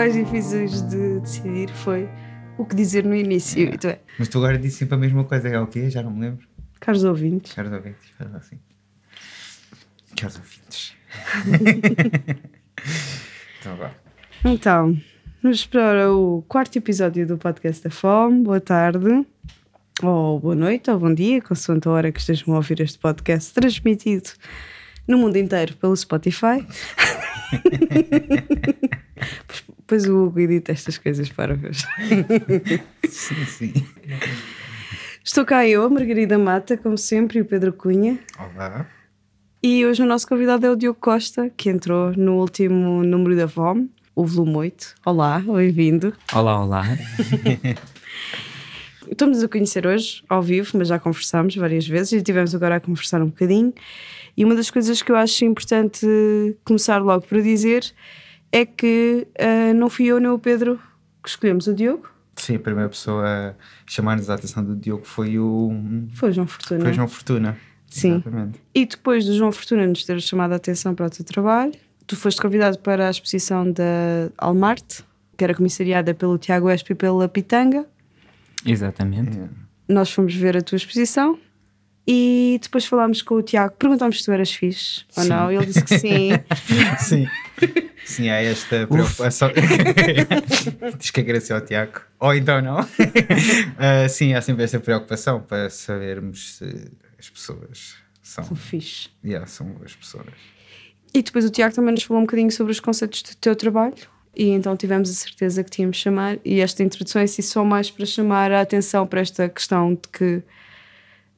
mais difíceis de decidir foi o que dizer no início. Então é, Mas tu agora disse sempre a mesma coisa, é o quê? Já não me lembro. caros ouvintes, Caros ouvintes, faz assim. Caros ouvintes. então vá. Então, vamos para o quarto episódio do podcast da Fome. Boa tarde, ou boa noite, ou bom dia, consoante a hora que estejam a ouvir este podcast transmitido no mundo inteiro pelo Spotify. Pois o Hugo edita estas coisas para ver. Sim, sim. Estou cá eu, Margarida Mata, como sempre, e o Pedro Cunha. Olá. E hoje o nosso convidado é o Diogo Costa, que entrou no último número da Fome, o volume 8. Olá, bem-vindo. Olá, olá. Estamos a conhecer hoje, ao vivo, mas já conversámos várias vezes e estivemos agora a conversar um bocadinho. E uma das coisas que eu acho importante começar logo por dizer é que ah, não fui eu nem o Pedro que escolhemos o Diogo, Sim, a primeira pessoa a chamar-nos a atenção do Diogo foi o. foi o João Fortuna. Foi o João Fortuna. Sim. Exatamente. E depois do João Fortuna nos ter chamado a atenção para o teu trabalho, tu foste convidado para a exposição da Almarte, que era comissariada pelo Tiago Espe e pela Pitanga. Exatamente. É. Nós fomos ver a tua exposição e depois falámos com o Tiago, perguntámos se tu eras fixe ou Sim. não. Ele disse que sim. Sim. Sim, há esta preocupação. Diz que agradecer ao Tiago. Ou então não. Ah, sim, há sempre esta preocupação para sabermos se as pessoas são. Sou fixe. Yeah, são boas pessoas. E depois o Tiago também nos falou um bocadinho sobre os conceitos do teu trabalho. E então tivemos a certeza que tínhamos chamar. E esta introdução é assim só mais para chamar a atenção para esta questão de que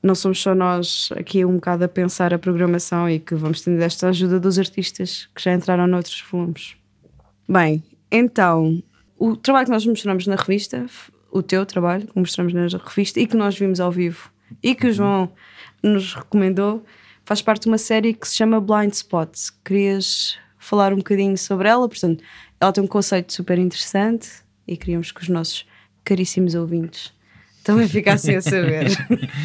não somos só nós aqui um bocado a pensar a programação e que vamos tendo esta ajuda dos artistas que já entraram noutros volumes. Bem, então, o trabalho que nós mostramos na revista, o teu trabalho que mostramos na revista e que nós vimos ao vivo e que o João nos recomendou, faz parte de uma série que se chama Blind Spots. Querias falar um bocadinho sobre ela? Portanto, ela tem um conceito super interessante e queríamos que os nossos caríssimos ouvintes também ficassem a saber.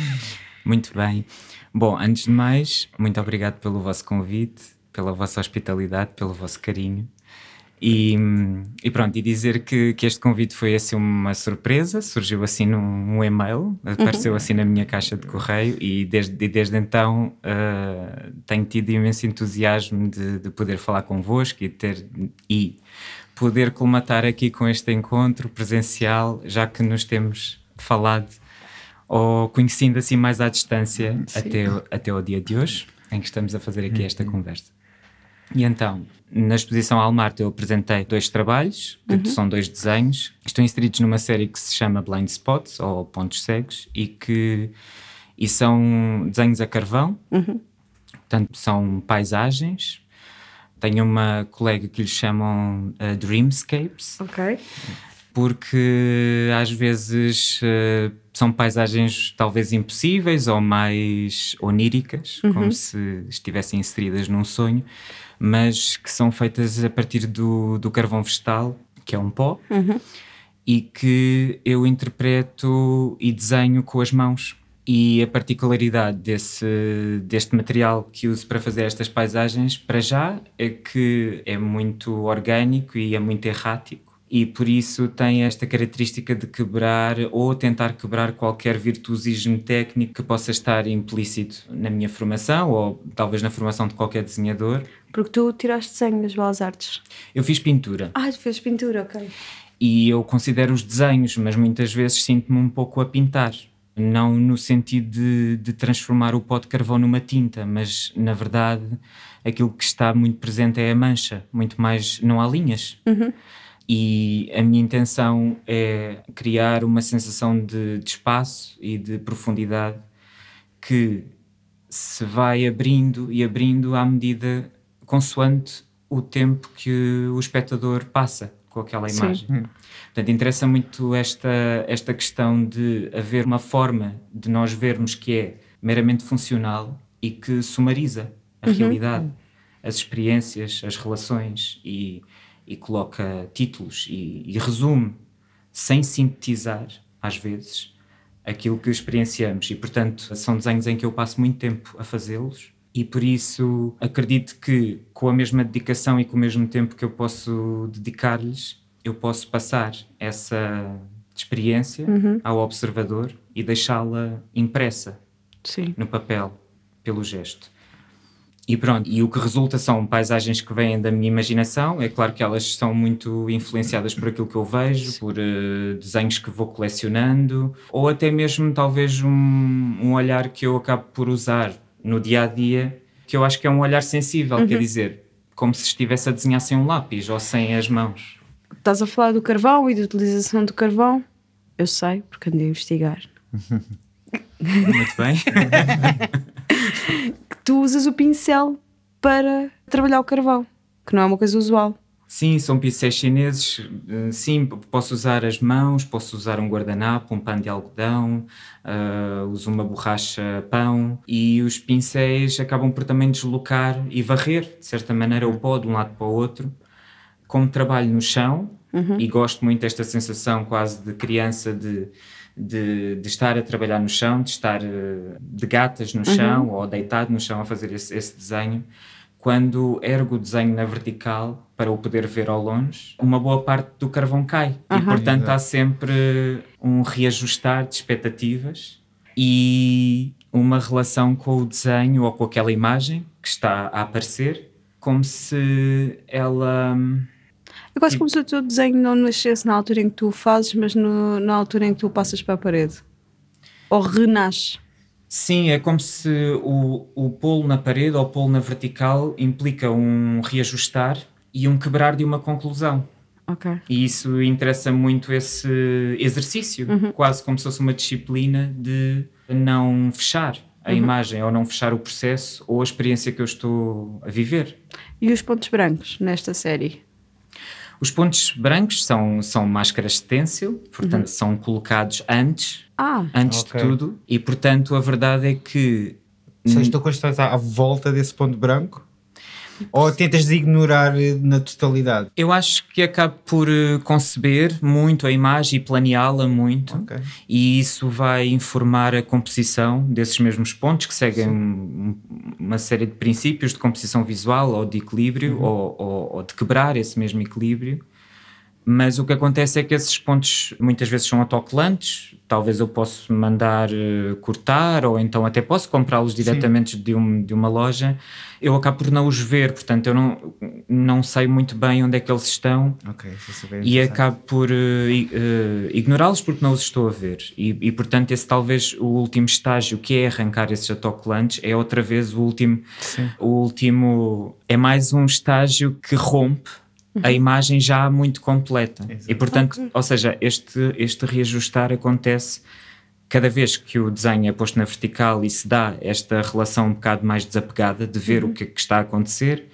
Muito bem. Bom, antes de mais, muito obrigado pelo vosso convite, pela vossa hospitalidade, pelo vosso carinho. E, e pronto, e dizer que, que este convite foi assim uma surpresa, surgiu assim num um e-mail, apareceu assim na minha caixa de correio e desde, e desde então ah, tenho tido imenso entusiasmo de, de poder falar convosco e ter e poder colmatar aqui com este encontro presencial, já que nos temos falado ou conhecendo assim mais à distância até, até o dia de hoje, em que estamos a fazer aqui esta conversa. E então, na exposição Almarte eu apresentei dois trabalhos, que são dois desenhos, que estão inseridos numa série que se chama Blind Spots, ou Pontos Cegos, e que e são desenhos a carvão, portanto são paisagens. Tenho uma colega que lhe chamam uh, Dreamscapes, ok? porque às vezes eh, são paisagens talvez impossíveis ou mais oníricas, como se estivessem inseridas num sonho, mas que são feitas a partir do, do carvão vegetal, que é um pó, e que eu interpreto e desenho com as mãos. E a particularidade desse, deste material que uso para fazer estas paisagens, para já, é que é muito orgânico e é muito errático. E por isso tem esta característica de quebrar ou tentar quebrar qualquer virtuosismo técnico que possa estar implícito na minha formação ou talvez na formação de qualquer desenhador. Porque tu tiraste desenho nas Belas Artes. Eu fiz pintura Ah, tu fez pintura, ok. e eu considero os desenhos, mas muitas vezes sinto-me um pouco a pintar. Não no sentido de, de transformar o pó de carvão numa tinta, mas na verdade aquilo que está muito presente é a mancha, muito mais. não há linhas. E a minha intenção é criar uma sensação de, de espaço e de profundidade que se vai abrindo e abrindo à medida consoante o tempo que o espectador passa com aquela Sim. imagem. Portanto, interessa muito esta, esta questão de haver uma forma de nós vermos que é meramente funcional e que sumariza a realidade, as experiências, as relações e, e coloca títulos e, e resume, sem sintetizar, às vezes, aquilo que experienciamos. E, portanto, são desenhos em que eu passo muito tempo a fazê-los. E por isso acredito que, com a mesma dedicação e com o mesmo tempo que eu posso dedicar-lhes, eu posso passar essa experiência Uhum. ao observador e deixá-la impressa Sim. no papel pelo gesto. E pronto, e o que resulta são paisagens que vêm da minha imaginação. É claro que elas são muito influenciadas por aquilo que eu vejo, por eh, desenhos que vou colecionando, ou até mesmo talvez um, um olhar que eu acabo por usar no dia a dia, que eu acho que é um olhar sensível, quer dizer, como se estivesse a desenhar sem um lápis ou sem as mãos. Estás a falar do carvão e da utilização do carvão? Eu sei, porque andei a investigar. Muito bem. Que tu usas o pincel para trabalhar o carvão, que não é uma coisa usual. Sim, são pincéis chineses. eh, Sim, posso usar as mãos, posso usar um guardanapo, um pano de algodão, eh, uso uma borracha pão e os pincéis acabam por também deslocar e varrer, de certa maneira, o pó de um lado para o outro. Como trabalho no chão e gosto muito desta sensação quase de criança de, de, de estar a trabalhar no chão, de estar eh, de gatas no chão ou deitado no chão a fazer esse, esse desenho. Quando ergo o desenho na vertical para o poder ver ao longe, uma boa parte do carvão cai. E Aham. portanto há sempre um reajustar de expectativas e uma relação com o desenho ou com aquela imagem que está a aparecer, como se ela. Hum, É quase como se o teu desenho não nascesse na altura em que tu o fazes, mas no- na altura em que tu passas para a parede. Ou renasce. Sim, é como se o, o polo na parede ou o polo na vertical implica um reajustar e um quebrar de uma conclusão. Ok. E isso interessa muito esse exercício, quase como se fosse uma disciplina de não fechar a imagem ou não fechar o processo ou a experiência que eu estou a viver. E os pontos brancos nesta série? Os pontos brancos são, são máscaras de stencil, portanto são colocados antes, Ah, antes Ok. de tudo, e portanto a verdade é que Ou seja, tu à volta desse ponto branco? Ou tentas ignorar eh, na totalidade? Eu acho que acabo por eh, conceber muito a imagem e planeá-la muito, Ok. e isso vai informar a composição desses mesmos pontos que seguem um- uma série de princípios de composição visual ou de equilíbrio ou, ou- ou de quebrar esse mesmo equilíbrio. Mas o que acontece é que esses pontos muitas vezes são autocolantes, talvez eu possa mandar eh, cortar ou então até posso comprá-los diretamente de, um- de uma loja. Eu acabo por não os ver, portanto eu não, não sei muito bem onde é que eles estão Ok, isso é e acabo por i- eh, ignorá-los porque não os estou a ver. E, e, portanto, esse talvez o último estágio que é arrancar esses autocolantes é outra vez o último. Sim. O último é mais um estágio que rompe a imagem já muito completa. E portanto, ou seja, este, este reajustar acontece cada vez que o desenho é posto na vertical e se dá esta relação um bocado mais desapegada de ver o que, é que está a acontecer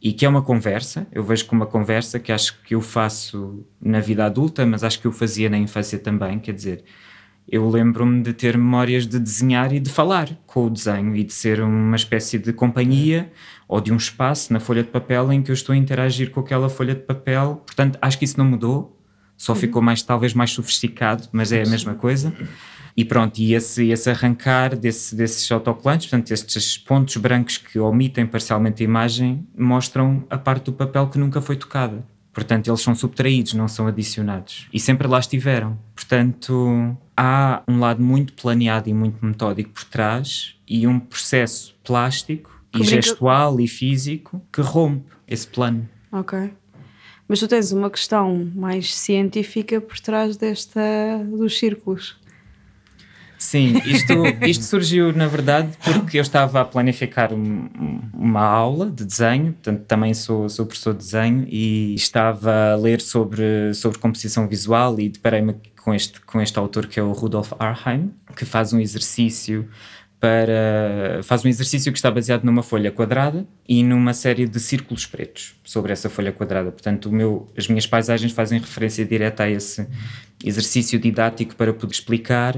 e que é uma conversa, eu vejo como uma conversa que acho que eu faço na vida adulta, mas acho que eu fazia na infância também, quer dizer, eu lembro-me de ter memórias de desenhar e de falar com o desenho e de ser uma espécie de companhia ou de um espaço na folha de papel em que eu estou a interagir com aquela folha de papel. Portanto, acho que isso não mudou, só ficou mais talvez mais sofisticado, mas é a mesma coisa. E pronto, e esse, esse arrancar desse, desses autocolantes, portanto, estes pontos brancos que omitem parcialmente a imagem, mostram a parte do papel que nunca foi tocada. Portanto, eles são subtraídos, não são adicionados. E sempre lá estiveram. Portanto, há um lado muito planeado e muito metódico por trás e um processo plástico e brinca- gestual e físico que rompe esse plano. ok. Mas tu tens uma questão mais científica por trás desta dos círculos. Sim, isto, isto surgiu na verdade porque eu estava a planificar um- uma aula de desenho, portanto também sou, sou professor de desenho e estava a ler sobre, sobre composição visual e deparei-me com este, com este autor que é o Rudolf Arheim, que faz um exercício para faz um exercício que está baseado numa folha quadrada e numa série de círculos pretos sobre essa folha quadrada. Portanto, o meu, as minhas paisagens fazem referência direta a esse exercício didático para poder explicar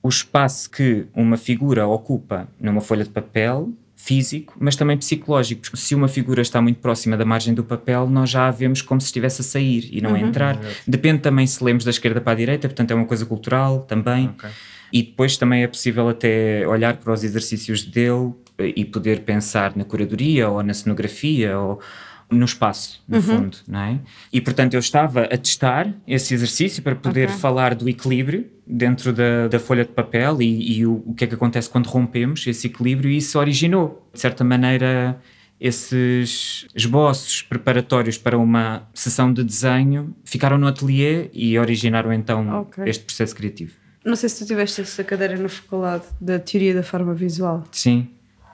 o espaço que uma figura ocupa numa folha de papel físico, mas também psicológico, porque se uma figura está muito próxima da margem do papel, nós já a vemos como se estivesse a sair e não a entrar. Depende também se lemos da esquerda para a direita, portanto é uma coisa cultural também. Ok. E depois também é possível até olhar para os exercícios dele eh, e poder pensar na curadoria ou na cenografia ou no espaço, no fundo, não é? E portanto eu estava a testar esse exercício para poder Ok. falar do equilíbrio dentro da, da folha de papel e, e o, o que é que acontece quando rompemos esse equilíbrio e isso originou, de certa maneira, esses esboços preparatórios para uma sessão de desenho ficaram no ateliê e originaram então Ok. este processo criativo. Não sei se tu tiveste essa cadeira na faculdade da teoria da forma visual. Sim,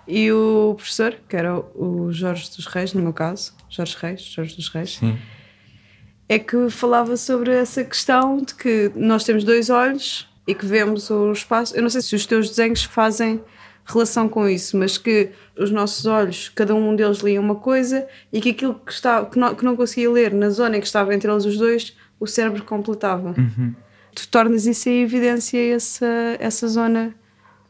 E o professor, que era o Jorge dos Reis, no meu caso, Jorge Reis, Jorge dos Reis, sim. é que falava sobre essa questão de que nós temos dois olhos e que vemos o espaço. Eu não sei se os teus desenhos fazem relação com isso, mas que os nossos olhos, cada um deles lia uma coisa e que aquilo que, está, que, não, que não conseguia ler na zona em que estava entre eles os dois, o cérebro completava. Tu tornas isso em evidência, essa, essa zona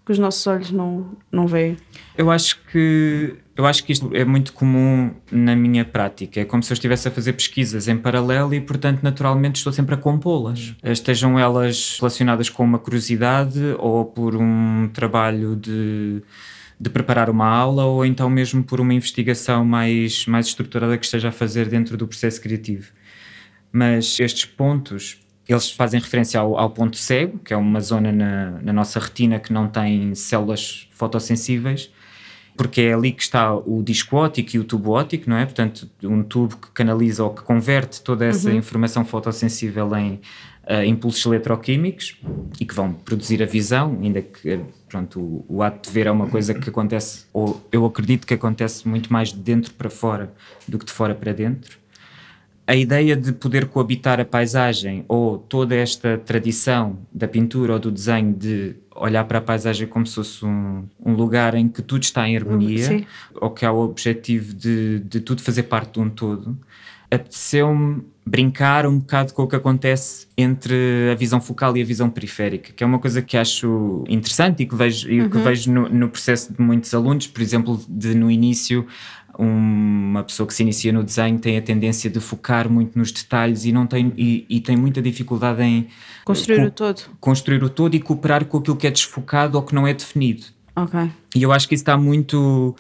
que os nossos olhos não, não veem. Eu acho que eu acho que isto é muito comum na minha prática. É como se eu estivesse a fazer pesquisas em paralelo e, portanto, naturalmente estou sempre a compô-las. Estejam elas relacionadas com uma curiosidade ou por um trabalho de, de preparar uma aula ou então mesmo por uma investigação mais, mais estruturada que esteja a fazer dentro do processo criativo. Mas estes pontos, eles fazem referência ao, ao ponto cego, que é uma zona na, na nossa retina que não tem células fotossensíveis, porque é ali que está o disco óptico e o tubo óptico, não é? Portanto, um tubo que canaliza ou que converte toda essa informação fotossensível em eh, impulsos eletroquímicos e que vão produzir a visão, ainda que eh, pronto, o, o ato de ver é uma coisa que acontece, ou eu acredito que acontece muito mais de dentro para fora do que de fora para dentro a ideia de poder coabitar a paisagem ou toda esta tradição da pintura ou do desenho de olhar para a paisagem como se fosse um, um lugar em que tudo está em harmonia Sim. ou que há o objetivo de, de tudo fazer parte de um todo, apeteceu-me brincar um bocado com o que acontece entre a visão focal e a visão periférica, que é uma coisa que acho interessante e que vejo, e que vejo no, no processo de muitos alunos, por exemplo, de no início uma pessoa que se inicia no desenho tem a tendência de focar muito nos detalhes e não tem e, e tem muita dificuldade em Construir co- o todo. construir o todo e cooperar com aquilo que é desfocado ou que não é definido. Ok. E eu acho que isso está muito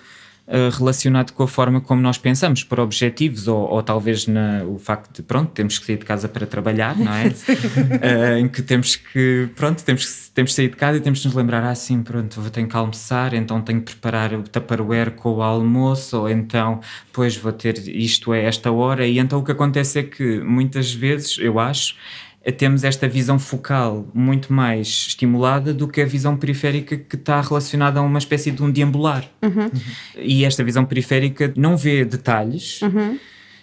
relacionado com a forma como nós pensamos, por objetivos, ou, ou talvez na, o facto de, pronto, temos que sair de casa para trabalhar, não é? Uh, em que temos que, pronto, temos que, temos que sair de casa e temos que nos lembrar, ah, sim, pronto, vou ter que almoçar, então tenho que preparar o tupperware com o almoço, ou então, pois, vou ter isto a esta hora, e então o que acontece é que, muitas vezes, eu acho, temos esta visão focal muito mais estimulada do que a visão periférica que está relacionada a uma espécie de um deambular. E esta visão periférica não vê detalhes,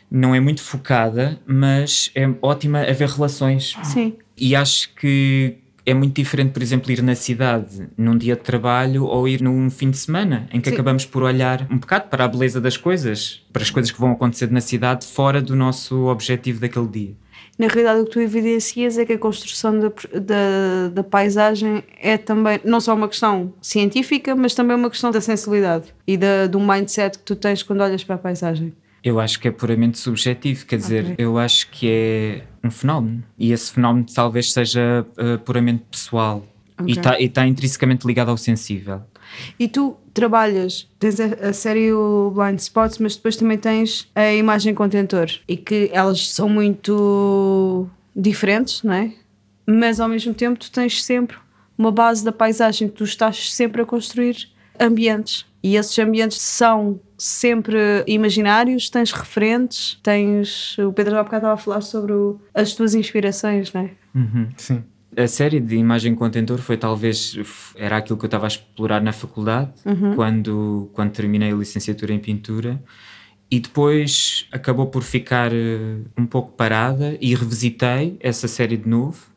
não é muito focada, mas é ótima a ver relações. Sim. E acho que é muito diferente, por exemplo, ir na cidade num dia de trabalho ou ir num fim de semana, em que Sim. acabamos por olhar um bocado para a beleza das coisas, para as coisas que vão acontecer na cidade, fora do nosso objetivo daquele dia. Na realidade, o que tu evidencias é que a construção da, da, da paisagem é também não só uma questão científica, mas também uma questão da sensibilidade e da, do mindset que tu tens quando olhas para a paisagem. Eu acho que é puramente subjetivo, quer dizer, Ok. eu acho que é um fenómeno e esse fenómeno talvez seja uh, puramente pessoal e Ok. está tá intrinsecamente ligado ao sensível. E tu trabalhas, tens a, a série o Blind Spots, mas depois também tens a imagem contentor e que elas são muito diferentes, não é? Mas ao mesmo tempo tu tens sempre uma base da paisagem, tu estás sempre a construir ambientes e esses ambientes são sempre imaginários, tens referentes, tens. O Pedro já há bocado estava a falar sobre o- as tuas inspirações, não é? Sim. A série de imagem contentor foi talvez era aquilo que eu estava a explorar na faculdade quando quando terminei a licenciatura em pintura e depois acabou por ficar eh, um pouco parada e revisitei essa série de novo.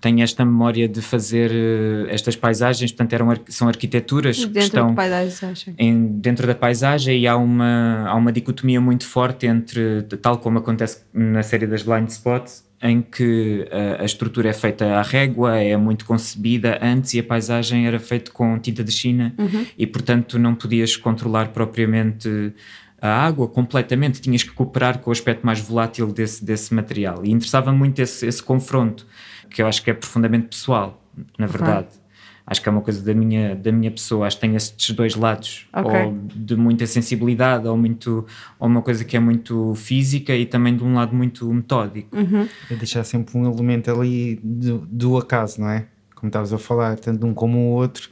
Tenho esta memória de fazer eh, estas paisagens, portanto eram são arquiteturas que Dentro estão da paisagem. em- dentro da paisagem e há uma, há uma dicotomia muito forte entre, tal como acontece na série das Blind Spots, em que a, a, estrutura é feita à régua, é muito concebida antes e a paisagem era feita com tinta de China uhum. e, portanto, não podias controlar propriamente a água completamente, tinhas que cooperar com o aspecto mais volátil desse, desse material. E interessava muito esse, esse confronto, que eu acho que é profundamente pessoal, na verdade. Okay. Acho que é uma coisa da minha, da minha pessoa, acho que tem estes dois lados, okay. ou de muita sensibilidade, ou, muito, ou uma coisa que é muito física e também de um lado muito metódico. Uhum. É deixar sempre um elemento ali do, do acaso, não é? Como estavas a falar, tanto de um como o outro,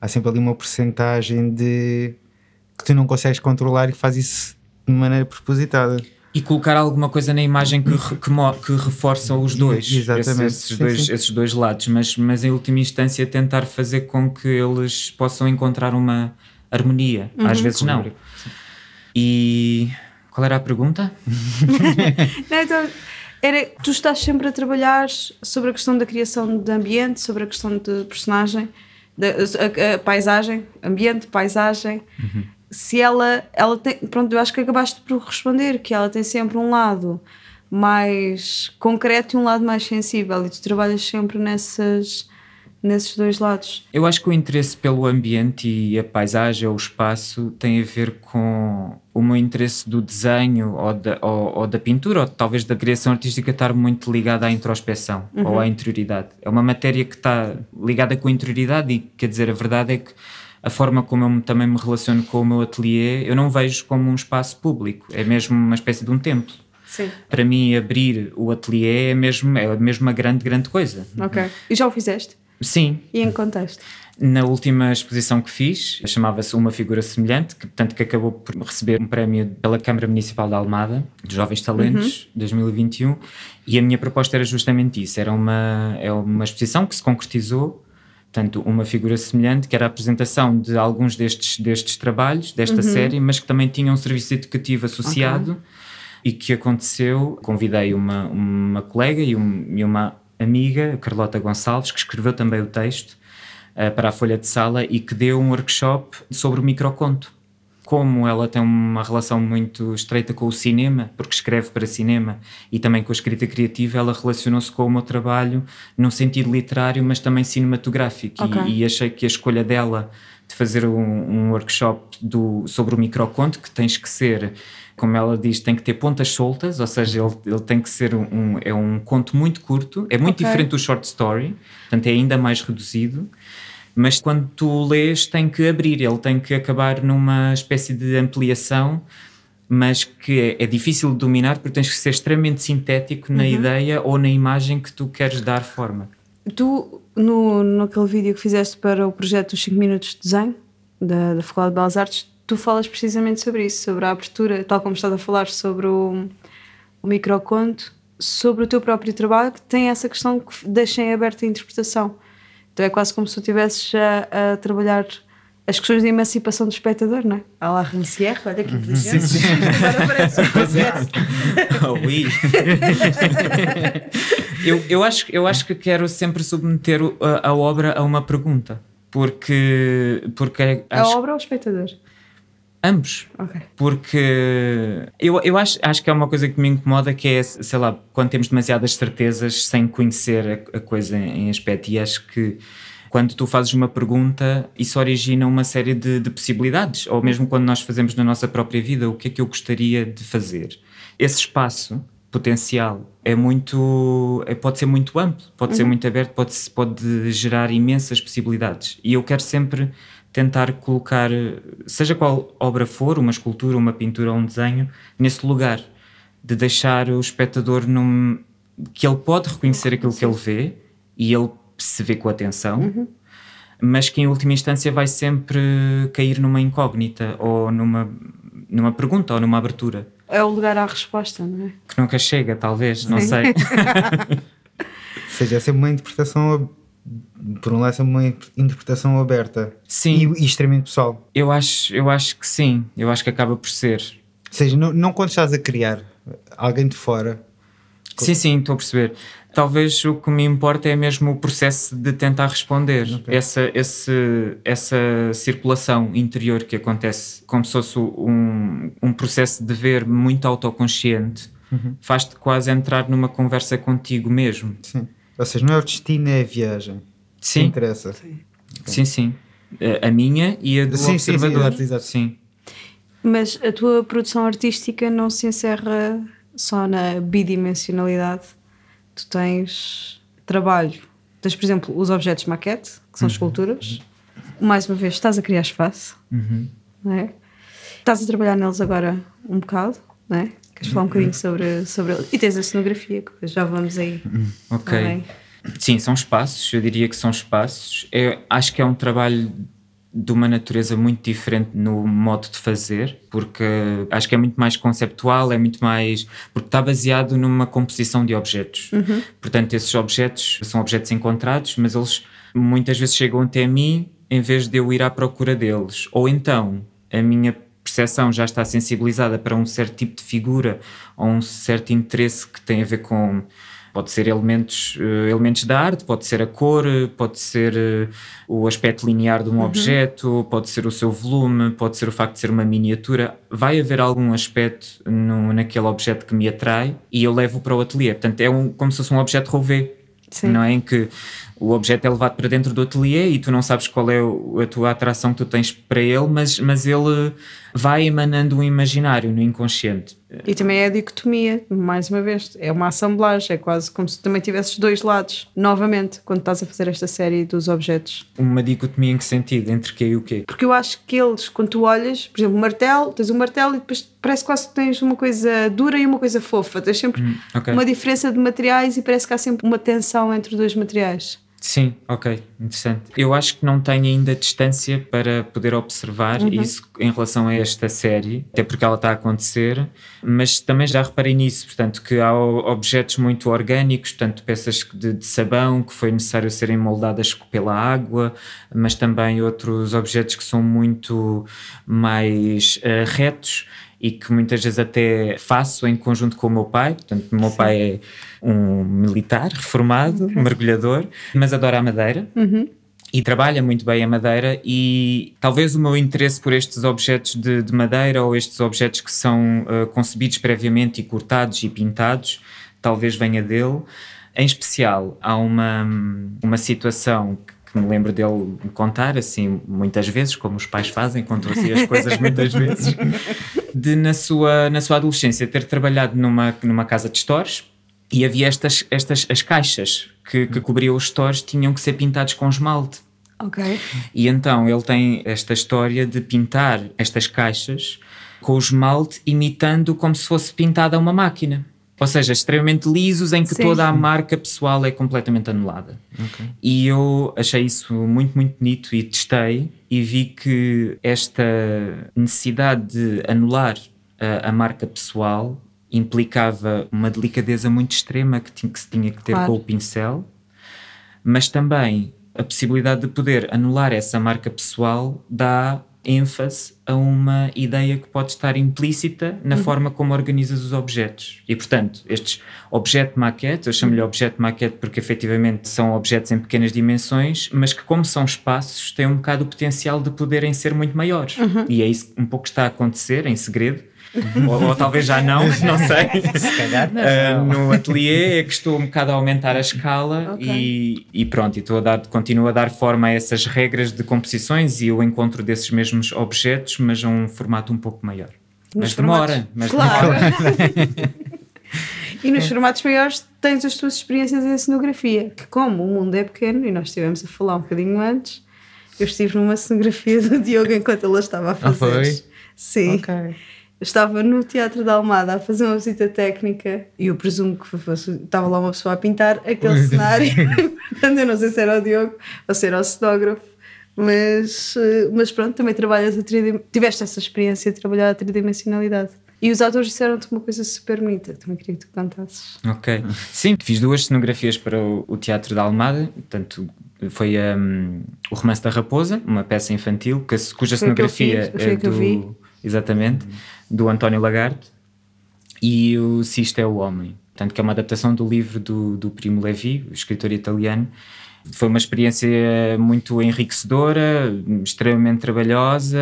há sempre ali uma porcentagem de que tu não consegues controlar e faz isso de maneira propositada. E colocar alguma coisa na imagem que, que, que reforça os dois, Exatamente. Esses, esses dois, sim. esses dois lados, mas, mas em última instância tentar fazer com que eles possam encontrar uma harmonia. Uhum. Às vezes não. E qual era a pergunta? não, então, era, tu estás sempre a trabalhar sobre a questão da criação de ambiente, sobre a questão de personagem, da a, a paisagem, ambiente, paisagem. Uhum se ela, ela tem, pronto, eu acho que acabaste por responder que ela tem sempre um lado mais concreto e um lado mais sensível e tu trabalhas sempre nessas nesses dois lados. Eu acho que o interesse pelo ambiente e a paisagem ou o espaço tem a ver com o meu interesse do desenho ou da, ou, ou da pintura ou talvez da criação artística estar muito ligada à introspeção uhum. ou à interioridade. É uma matéria que está ligada com a interioridade e quer dizer, a verdade é que a forma como eu também me relaciono com o meu ateliê, eu não vejo como um espaço público, é mesmo uma espécie de um templo. Sim. Para mim, abrir o ateliê é mesmo, é mesmo uma grande, grande coisa. Ok. E já o fizeste? Sim. E em contexto? Na última exposição que fiz, chamava-se Uma Figura Semelhante, que, portanto, que acabou por receber um prémio pela Câmara Municipal de Almada, de Jovens Talentos, uhum. 2021, e a minha proposta era justamente isso, era uma, é uma exposição que se concretizou Portanto, uma figura semelhante, que era a apresentação de alguns destes, destes trabalhos, desta uhum. série, mas que também tinha um serviço educativo associado okay. e que aconteceu. Convidei uma, uma colega e, um, e uma amiga, Carlota Gonçalves, que escreveu também o texto uh, para a Folha de Sala e que deu um workshop sobre o microconto como ela tem uma relação muito estreita com o cinema, porque escreve para cinema e também com a escrita criativa, ela relacionou-se com o meu trabalho num sentido literário, mas também cinematográfico. Okay. E, e, achei que a escolha dela de fazer um, um workshop do, sobre o microconto, que tens que ser como ela diz, tem que ter pontas soltas, ou seja, ele, ele tem que ser um, é um conto muito curto, é muito okay. diferente do short story, portanto é ainda mais reduzido mas quando tu lês tem que abrir, ele tem que acabar numa espécie de ampliação, mas que é, é difícil de dominar porque tens que ser extremamente sintético na uhum. ideia ou na imagem que tu queres dar forma. Tu, no, naquele vídeo que fizeste para o projeto dos 5 minutos de desenho da, da Faculdade de Belas Artes, tu falas precisamente sobre isso, sobre a abertura, tal como estás a falar sobre o, o microconto, sobre o teu próprio trabalho, que tem essa questão que deixa em aberta a interpretação. Então é quase como se tu estivesses a, a trabalhar as questões de emancipação do espectador, não é? A la Rancière, olha que inteligente. Sim, sim. Agora parece um oh, oui. eu, eu, acho, eu acho que quero sempre submeter a, a obra a uma pergunta. Porque. porque a obra ou o espectador? Ambos. Okay. Porque eu, eu acho, acho que é uma coisa que me incomoda que é, sei lá, quando temos demasiadas certezas sem conhecer a, a coisa em aspecto. E acho que quando tu fazes uma pergunta, isso origina uma série de, de, possibilidades. Ou mesmo quando nós fazemos na nossa própria vida, o que é que eu gostaria de fazer? Esse espaço potencial é muito é, pode ser muito amplo pode uhum. ser muito aberto pode pode gerar imensas possibilidades e eu quero sempre tentar colocar, seja qual obra for, uma escultura, uma pintura ou um desenho, nesse lugar, de deixar o espectador num, que ele pode reconhecer aquilo que ele vê e ele se vê com atenção, uhum. mas que em última instância vai sempre cair numa incógnita ou numa, numa pergunta ou numa abertura. É o lugar à resposta, não é? Que nunca chega, talvez, não sei. ou seja, é sempre uma interpretação por um lado, é uma interpretação aberta sim. E, e, extremamente pessoal. Eu acho, eu acho que sim, eu acho que acaba por ser. Ou seja, não, não quando estás a criar alguém de fora. Sim, sim, estou a perceber. Talvez o que me importa é mesmo o processo de tentar responder. Okay. Essa, esse, essa circulação interior que acontece, como se fosse um, um processo de ver muito autoconsciente faz-te quase entrar numa conversa contigo mesmo. Sim. Ou seja, não é o destino, é a viagem. Que Sim, interessa. sim, sim. A, a minha e a do Sim, sim, sim, observador. exato. Sim. Mas a tua produção artística não se encerra só na bidimensionalidade. Tu tens trabalho. Tens, por exemplo, os objetos maquete, que são esculturas. Mais uma vez, estás a criar espaço. Não é? Estás a trabalhar neles agora um bocado, não é? Queres falar um bocadinho sobre, sobre ele? E tens a cenografia, que já vamos aí. Ok. também. Sim, são espaços, eu diria que são espaços. Eu acho que é um trabalho de uma natureza muito diferente no modo de fazer, porque acho que é muito mais conceptual, é muito mais. porque está baseado numa composição de objetos. Portanto, esses objetos são objetos encontrados, mas eles muitas vezes chegam até mim em vez de eu ir à procura deles. Ou então, a minha percepção já está sensibilizada para um certo tipo de figura ou um certo interesse que tem a ver com pode ser elementos eh, elementos da arte pode ser a cor pode ser eh, o aspecto linear de um objeto pode ser o seu volume pode ser o facto de ser uma miniatura vai haver algum aspecto no, naquele objeto que me atrai e eu levo para o ateliê portanto é um, como se fosse um objeto rouvé Sim. não é? Em que o objeto é levado para dentro do ateliê e tu não sabes qual é a tua atração que tu tens para ele, mas, mas ele vai emanando um imaginário no inconsciente. E também é a dicotomia, mais uma vez, é uma assemblagem, é quase como se também tivesses dois lados, novamente, quando estás a fazer esta série dos objetos. Uma dicotomia em que sentido? Entre quê e o quê? Porque eu acho que eles, quando tu olhas, por exemplo, o martelo, tens um martelo e depois parece quase que tens uma coisa dura e uma coisa fofa. Tens sempre ok. uma diferença de materiais e parece que há sempre uma tensão entre os dois materiais. Sim, ok, interessante. Eu acho que não tenho ainda distância para poder observar isso em relação a esta série, até porque ela está a acontecer, mas também já reparei nisso, portanto, que há objetos muito orgânicos, portanto, peças de, de sabão que foi necessário serem moldadas pela água, mas também outros objetos que são muito mais eh, retos e que muitas vezes até faço em conjunto com o meu pai. Portanto, o meu pai é um militar reformado, mergulhador, mas adora a madeira. E trabalha muito bem a madeira, e talvez o meu interesse por estes objetos de, de madeira ou estes objetos que são eh, concebidos previamente e cortados e pintados, talvez venha dele. Em especial, há uma, uma situação que me lembro dele contar, assim, muitas vezes, como os pais fazem, contam assim as coisas muitas vezes, de na sua, na sua adolescência ter trabalhado numa, numa casa de stores e havia estas, estas as caixas que, que cobriam os stores tinham que ser pintados com esmalte. Ok. E então ele tem esta história de pintar estas caixas com o esmalte imitando como se fosse pintada uma máquina. Ou seja, extremamente lisos em que Sim. toda a marca pessoal é completamente anulada. E eu achei isso muito, muito bonito e testei e vi que esta necessidade de anular a, a marca pessoal implicava uma delicadeza muito extrema que, tinha, que se tinha que ter Claro. com o pincel, mas também a possibilidade de poder anular essa marca pessoal dá ênfase a uma ideia que pode estar implícita na forma como organizas os objetos. E, portanto, estes objeto maquete, eu chamo-lhe objeto maquete porque efetivamente são objetos em pequenas dimensões, mas que, como são espaços, têm um bocado o potencial de poderem ser muito maiores. E é isso um pouco que está a acontecer, em segredo. ou, ou talvez já não, não sei. Se calhar não. Uh, no ateliê é que estou um bocado a aumentar a escala Ok. e, e pronto, e estou a dar, continuo a dar forma a essas regras de composições e o encontro desses mesmos objetos, mas a um formato um pouco maior. Mas Nos demora, formatos- mas Claro. demora. E nos formatos maiores tens as tuas experiências em cenografia, que como o mundo é pequeno, e nós estivemos a falar um bocadinho antes, eu estive numa cenografia do Diogo enquanto ele a estava a fazer. foi? Sim. Ok. Estava no Teatro da Almada a fazer uma visita técnica e eu presumo que fosse, estava lá uma pessoa a pintar aquele cenário. Portanto, eu não sei se era o Diogo ou se era o cenógrafo, mas, eh, mas pronto, também trabalhas a tridim- tiveste essa experiência de trabalhar a tridimensionalidade. E os atores disseram-te uma coisa super bonita, também queria que tu cantasses. Ok. Sim, fiz duas cenografias para o, o Teatro da Almada, portanto, foi um, o Romance da Raposa, uma peça infantil, que, cuja Foi a que eu cenografia fiz, foi é a que eu vi. do. Exatamente, do António Lagarde, e o Sisto é o Homem, portanto, que é uma adaptação do livro do, do Primo Levi, o escritor italiano. Foi uma experiência muito enriquecedora, extremamente trabalhosa,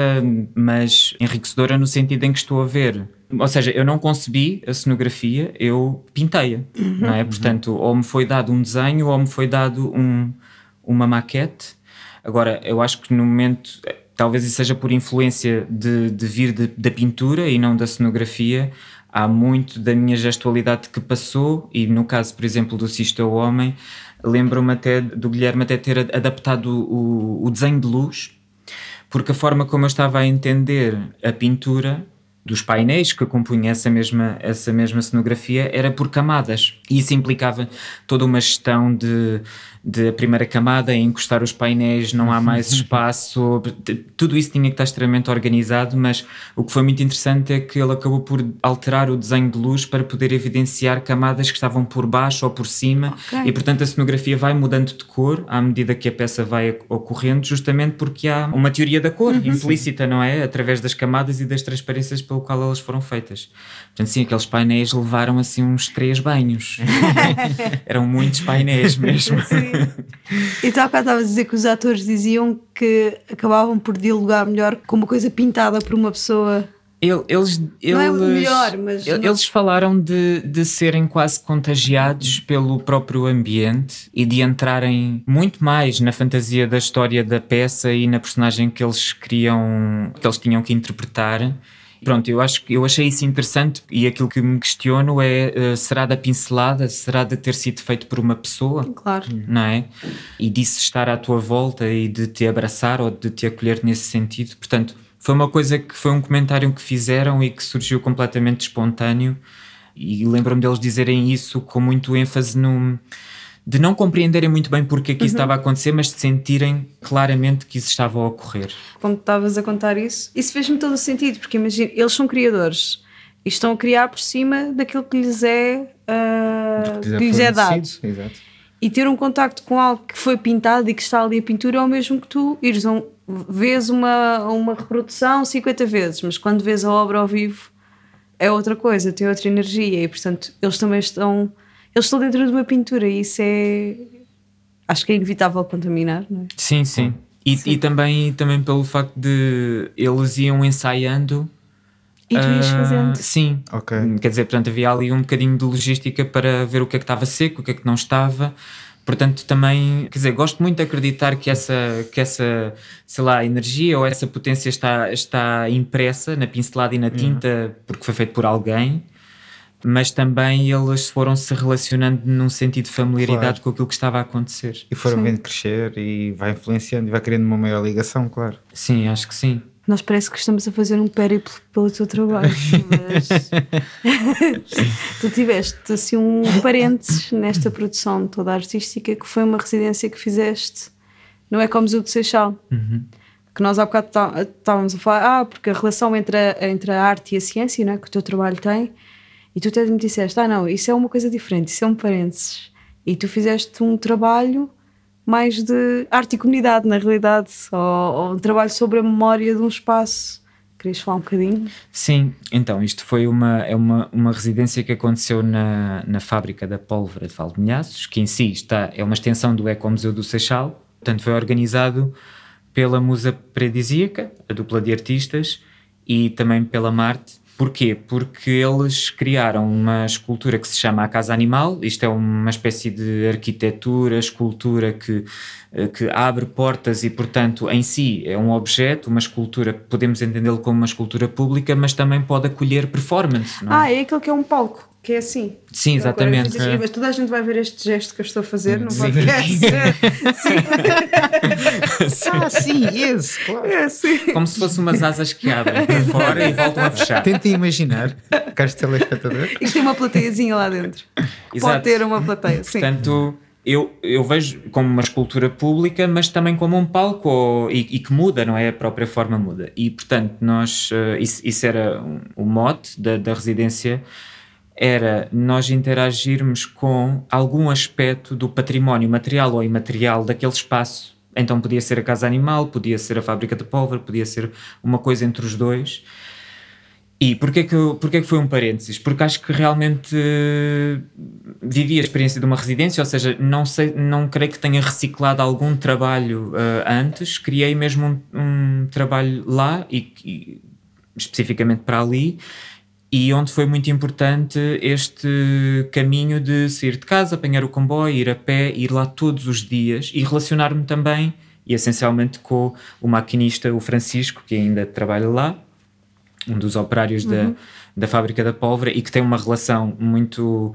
mas enriquecedora no sentido em que estou a ver Ou seja, eu não concebi a cenografia, eu pintei-a, não é? Portanto, ou me foi dado um desenho ou me foi dado um, uma maquete. Agora, eu acho que no momento, talvez isso seja por influência de, de vir da pintura e não da cenografia, há muito da minha gestualidade que passou, e no caso, por exemplo, do Sisto ao Homem, lembro-me até do Guilherme até ter adaptado o, o desenho de luz, porque a forma como eu estava a entender a pintura dos painéis que compunham essa mesma, essa mesma cenografia era por camadas. E isso implicava toda uma gestão de, de primeira camada em encostar os painéis, não há mais espaço. t- Tudo isso tinha que estar extremamente organizado, mas o que foi muito interessante é que ele acabou por alterar o desenho de luz para poder evidenciar camadas que estavam por baixo ou por cima. Ok. E portanto a cenografia vai mudando de cor à medida que a peça vai ocorrendo, justamente porque há uma teoria da cor implícita, não é? Através das camadas e das transparências pelo qual elas foram feitas. Portanto, sim, aqueles painéis levaram assim uns três banhos. Eram muitos painéis mesmo. E há bocado estavas a dizer que os atores diziam que acabavam por dialogar melhor com uma coisa pintada por uma pessoa. Ele- Eles, eles, Não é o melhor, mas ele- não- Eles falaram de, de serem quase contagiados pelo próprio ambiente e de entrarem muito mais na fantasia da história da peça e na personagem que eles queriam, que eles tinham que interpretar. Pronto, eu acho que eu achei isso interessante e aquilo que me questiono é eh, será da pincelada, será de ter sido feito por uma pessoa? Claro. não é? E disso estar à tua volta e de te abraçar ou de te acolher nesse sentido. Portanto, foi uma coisa que foi um comentário que fizeram e que surgiu completamente espontâneo. E lembro-me deles dizerem isso com muito ênfase no. De não compreenderem muito bem porque é que isso estava a acontecer, mas de sentirem claramente que isso estava a ocorrer. Quando estavas a contar isso, isso fez-me todo o sentido, porque imagina, eles são criadores e estão a criar por cima daquilo que lhes é, ah, que lhes é dado. fornecido, Exato. E ter um contacto com algo que foi pintado e que está ali a pintura é o mesmo que tu ires a um, vês uma, uma reprodução 50 vezes, mas quando vês a obra ao vivo é outra coisa, tem outra energia e portanto eles também estão eles estão dentro de uma pintura e isso é acho que é inevitável contaminar, não é? Sim, sim. E, e também, também pelo facto de eles iam ensaiando. E tu ias ah, fazendo. Sim. Ok. Quer dizer, portanto, havia ali um bocadinho de logística para ver o que é que estava seco, o que é que não estava. Portanto, também, quer dizer, gosto muito de acreditar que essa, que essa sei lá, energia ou essa potência está, está impressa na pincelada e na tinta porque foi feito por alguém, mas também eles foram se relacionando num sentido de familiaridade Claro. com aquilo que estava a acontecer. E foram vendo crescer e vai influenciando e vai criando uma maior ligação, claro. Sim, acho que sim. Nós parece que estamos a fazer um périplo pelo teu trabalho, mas tu tiveste assim um parênteses nesta produção toda artística que foi uma residência que fizeste no Ecomuseu de Seixal. Que nós há bocado tá- estávamos a falar, ah, porque a relação entre a, entre a arte e a ciência não é, que o teu trabalho tem, e tu até me disseste, ah não, isso é uma coisa diferente, isso é um parênteses. E tu fizeste um trabalho mais de arte e comunidade, na realidade, ou, ou um trabalho sobre a memória de um espaço. Querias falar um bocadinho? Sim, então isto foi uma, é uma, uma residência que aconteceu na, na fábrica da pólvora de Valdemilhaços, que em si está, é uma extensão do Ecomuseu do Seixal, portanto foi organizado pela Musa Paradisíaca, a dupla de artistas, e também pela Marte. Porquê? Porque eles criaram uma escultura que se chama a Casa Animal. Isto é uma espécie de arquitetura, escultura que, eh, que abre portas e, portanto, em si é um objeto, uma escultura, podemos entendê-lo como uma escultura pública, mas também pode acolher performance. Não é? Ah, é aquele que é um palco, que é assim. Sim, exatamente. Agora, mas toda a gente vai ver este gesto que eu estou a fazer no Sim. podcast. Ah, sim, esse, claro. É assim. Como se fossem umas asas que abrem para fora e voltam a fechar. Tenta imaginar, caros telespectadores. Isto tem uma plateiazinha lá dentro. Exato. Pode ter uma plateia, sim. Portanto, eu, eu vejo como uma escultura pública, mas também como um palco ou- e, e que muda, não é? A própria forma muda. E, portanto, nós, eh, isso, isso era um- o mote da, da residência, era nós interagirmos com algum aspecto do património material ou imaterial daquele espaço. Então podia ser a casa animal, podia ser a fábrica de pólvora, podia ser uma coisa entre os dois. E porquê que, eu- porquê que foi um parênteses? Porque acho que realmente eh, vivi a experiência de uma residência, ou seja, não, sei, não creio que tenha reciclado algum trabalho eh, antes, criei mesmo um, um trabalho lá, e, e especificamente para ali, e onde foi muito importante este caminho de sair de casa, apanhar o comboio, ir a pé, ir lá todos os dias e relacionar-me também, e essencialmente com o maquinista, o Francisco, que ainda trabalha lá, um dos operários da, da fábrica da pólvora e que tem uma relação muito,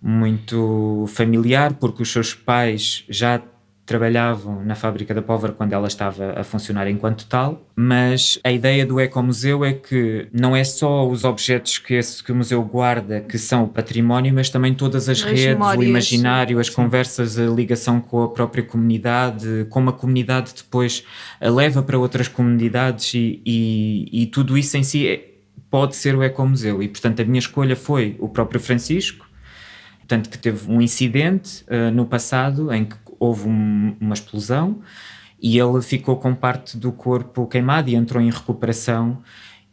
muito familiar, porque os seus pais já trabalhavam na fábrica da pólvora quando ela estava a funcionar enquanto tal, mas a ideia do ecomuseu é que não é só os objetos que, esse, que o museu guarda que são o património, mas também todas as, As redes, o memórias, imaginário, as conversas, a ligação com a própria comunidade, como a comunidade depois a leva para outras comunidades e, e, e tudo isso em si é- pode ser o ecomuseu. E portanto a minha escolha foi o próprio Francisco, tanto que teve um incidente uh, no passado em que houve um- uma explosão e ele ficou com parte do corpo queimado e entrou em recuperação.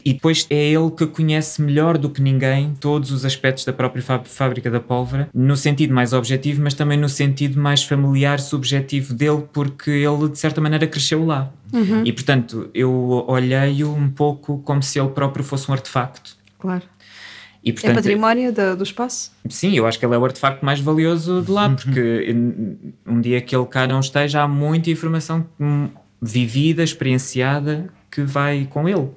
E depois é ele que conhece melhor do que ninguém todos os aspectos da própria fá- fábrica da pólvora, no sentido mais objetivo, mas também no sentido mais familiar, subjetivo dele, porque ele de certa maneira cresceu lá. E portanto eu olhei-o um pouco como se ele próprio fosse um artefacto. Claro. E, É portanto, património da- do espaço? Sim, eu acho que ele é o artefacto mais valioso de lá, porque hum, um dia que ele cá não esteja, há muita informação vivida, experienciada, que vai com ele.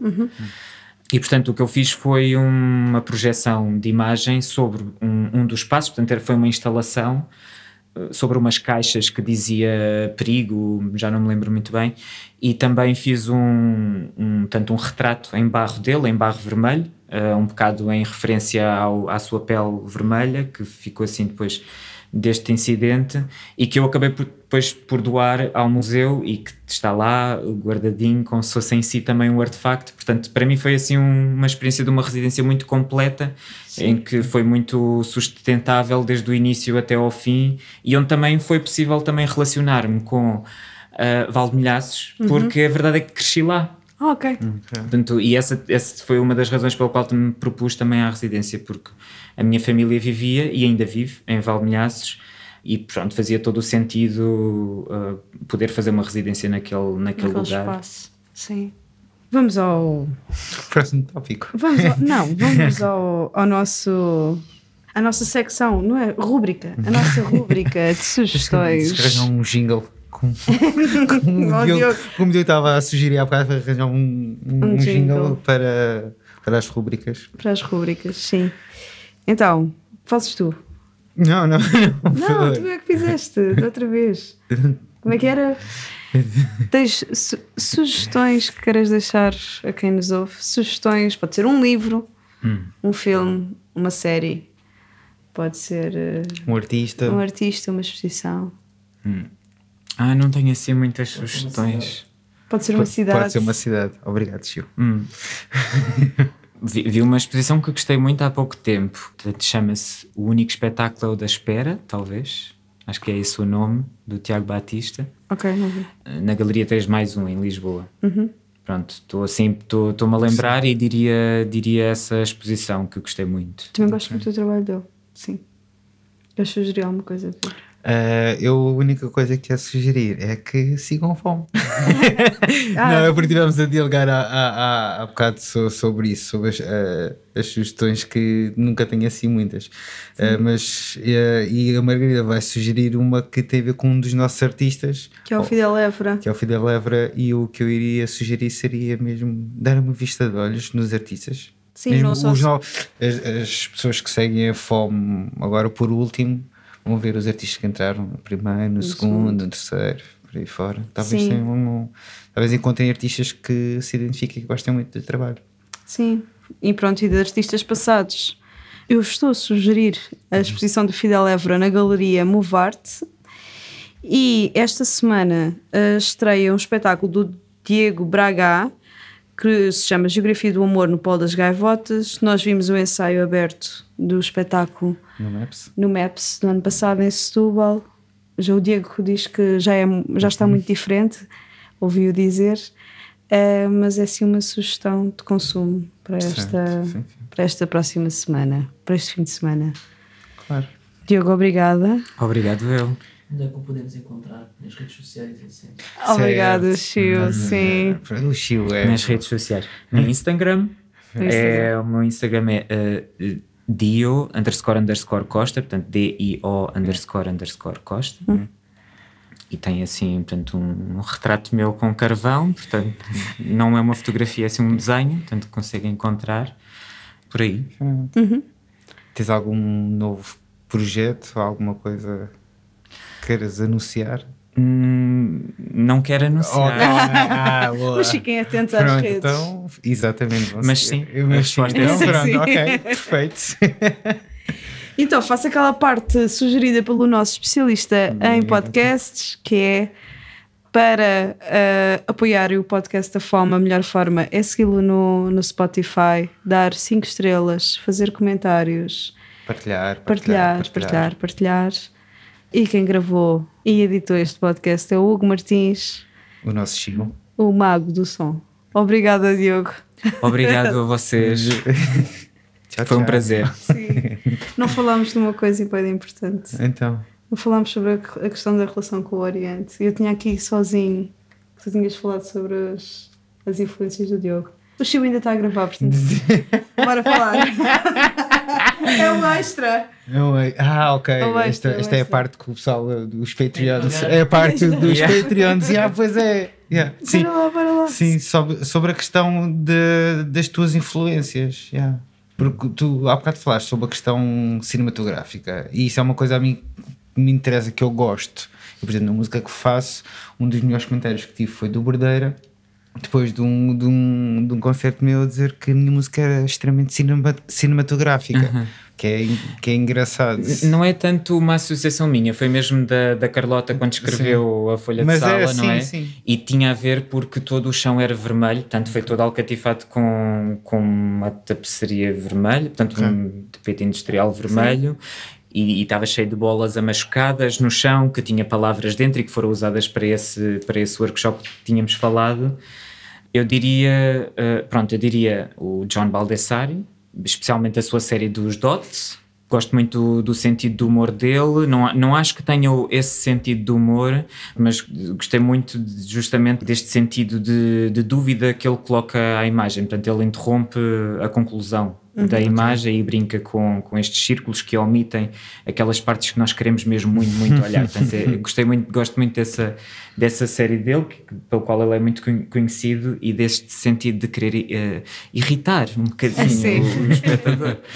E portanto, o que eu fiz foi uma projeção de imagem sobre um, um dos passos, portanto, era- foi uma instalação sobre umas caixas que dizia perigo, já não me lembro muito bem, e também fiz um, um tanto um retrato em barro dele, em barro vermelho, eh, um bocado em referência ao, à sua pele vermelha, que ficou assim depois deste incidente, e que eu acabei por, depois por doar ao museu e que está lá guardadinho, como se fosse em si também um artefacto. Portanto, para mim foi assim um- uma experiência de uma residência muito completa, em que foi muito sustentável desde o início até ao fim, e onde também foi possível também relacionar-me com uh, Valdemilhaços, porque a verdade é que cresci lá. Ah, ok. Portanto, e essa, essa foi uma das razões pela qual me propus também à residência, porque a minha família vivia e ainda vive em Valmilhaços e pronto, fazia todo o sentido uh, poder fazer uma residência naquele, naquele, Naquele lugar. espaço. Sim. Vamos ao. Próximo tópico. Vamos ao, não, vamos ao, ao nosso. A nossa secção, não é? Rúbrica. A nossa rúbrica de Se sugestões. arranjar um jingle. Diogo, Diogo. como o Diogo estava a sugerir há bocado, para arranjar um, um, Um um jingle, jingle. para, para as rubricas. Para as rúbricas, sim. Então, fazes tu. Não, não, não. Não, tu é que fizeste, da outra vez. Como é que era? Tens su- sugestões que queiras deixar a quem nos ouve? Sugestões, pode ser um livro, um filme, uma série, pode ser eh, Um artista. um artista, uma exposição, Ah, não tenho assim muitas sugestões. pode ser uma cidade. Pode ser uma cidade. Obrigado, Chiu. Hum. vi, vi uma exposição que gostei muito há pouco tempo. Chama-se O Único Espetáculo é o da Espera, talvez. Acho que é esse o nome, do Tiago Batista. Ok, não vi. na Galeria 3 mais um em Lisboa. Pronto, estou assim, estou-me a lembrar e diria, diria essa exposição que eu gostei muito. Também gosto muito do trabalho dele, sim. Queres sugerir alguma coisa? Ah, eu a única coisa que ia sugerir é que sigam fome. Ah. Não, é porque estivemos a dialogar há, há, há, há bocado so- sobre isso, sobre as, ah, as sugestões que nunca tenho assim muitas. Ah, mas ah, e a Margarida vai sugerir uma que tem a ver com um dos nossos artistas, Que é o Fidel Évora. que é o Fidel Évora, e o que eu iria sugerir seria mesmo dar uma vista de olhos nos artistas. Sim, Mesmo não os no- as, as pessoas que seguem a fome agora por último vão ver os artistas que entraram no primeiro, no, segundo, no terceiro, por aí fora. Talvez, Sim. tenham um- talvez encontrem artistas que se identifiquem e que gostem muito do trabalho. Sim, e pronto, e de artistas passados. Eu estou a sugerir a exposição do Fidel Évora na Galeria Movarte e esta semana eh, estreia um espetáculo do Diego Braga que se chama Geografia do Amor no Polo das Gaivotas. Nós vimos o ensaio aberto do espetáculo No Maps? no MAPS do ano passado em Setúbal. Já o Diego diz que já, é, já está muito diferente, ouvi-o dizer, Eh, mas é sim uma sugestão de consumo para esta, Certo, sim, sim. para esta próxima semana, para este fim de semana. Claro. Diogo, obrigada. Obrigado, eu. Onde é que o podemos encontrar? Nas redes sociais assim. Obrigada. Chiu, sim. O Chiu é. Nas redes sociais. No Instagram, no Instagram. É, o meu Instagram é eh, dio underscore underscore costa, portanto D-I-O underscore underscore costa. E tem assim, portanto, um, um retrato meu com carvão, portanto, não é uma fotografia, é assim um desenho, portanto, conseguem encontrar por aí. Tens algum novo projeto, alguma coisa que queiras anunciar? Hum, não quero anunciar. ah, boa. Mas fiquem atentos às Pronto, redes. então, exatamente. Mas sim, Eu- mas sim, é então, sim. pronto, Sim. ok, perfeito. Então, faço aquela parte sugerida pelo nosso especialista em podcasts, que é para eh, apoiar o podcast da Fome, a melhor forma é segui-lo no, no Spotify, dar 5 estrelas, fazer comentários, Partilhar, partilhar, partilhar, partilhar. E quem gravou e editou este podcast é o Hugo Martins, O nosso Chico. o mago do som. Obrigada, Diogo. Obrigado a vocês. Tchau, Foi um tchau. prazer. Sim. Não falámos de uma coisa bem importante. Então, Não falámos sobre a, questão da relação com o Oriente. Eu tinha aqui sozinho que tu tinhas falado sobre as, as influências do Diogo. O Chiu ainda está a gravar, portanto. Bora falar. é um extra. é- ah, ok. Oh, vai esta, ser, esta é a parte que o pessoal uh, dos Patreons. É a parte dos Yeah. Patreons. Ah, pois é. Yeah. Sim, lá, bora lá. sim sobre, sobre a questão de, das tuas influências. Yeah. Porque tu há bocado falaste sobre a questão cinematográfica e isso é uma coisa a mim que me interessa, que eu gosto. Eu, por exemplo, na música que faço, um dos melhores comentários que tive foi do Bordeira, depois de um, de, um, de um concerto meu a dizer que a minha música era extremamente cinema- cinematográfica, que, é, que é engraçado. Não é tanto uma associação minha, foi mesmo da, da Carlota quando escreveu a Folha Mas de Sala, é, não sim, é? sim. E tinha a ver porque todo o chão era vermelho, portanto foi todo alcatifado com, com uma tapeçaria vermelha, portanto um tapete industrial vermelho. E e estava cheio de bolas amachucadas no chão que tinha palavras dentro e que foram usadas para esse, para esse workshop que tínhamos falado. Eu diria, eh, pronto, eu diria o John Baldessari, especialmente a sua série dos Dots. Gosto muito do, do sentido do humor dele. Não, não acho que tenha esse sentido de humor, mas gostei muito de- justamente deste sentido de, de dúvida que ele coloca à imagem. Portanto, ele interrompe a conclusão da imagem e brinca com, com estes círculos que omitem aquelas partes que nós queremos mesmo muito, muito olhar. Portanto, é- gostei muito, gosto muito dessa, dessa série dele, que, pelo qual ele é muito conhe- conhecido, e deste sentido de querer eh, irritar um bocadinho Sim. o, o espectador.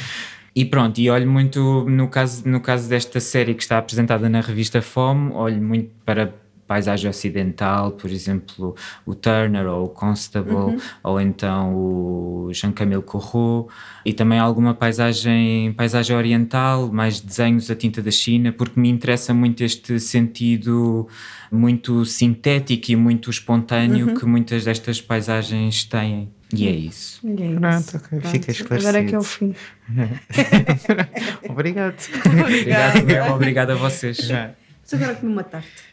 E pronto, e olho muito, no caso, no caso desta série que está apresentada na revista Fome, olho muito para paisagem ocidental, por exemplo, o Turner ou o Constable, ou então o Jean-Camille Corot, e também alguma paisagem, paisagem oriental, mais desenhos a tinta da China, porque me interessa muito este sentido muito sintético e muito espontâneo que muitas destas paisagens têm. E é isso. E é isso. Pronto, fica esclarecido. Agora é que é o fim. Obrigado. Obrigado, obrigado a vocês. Já. Mas agora que me mataste.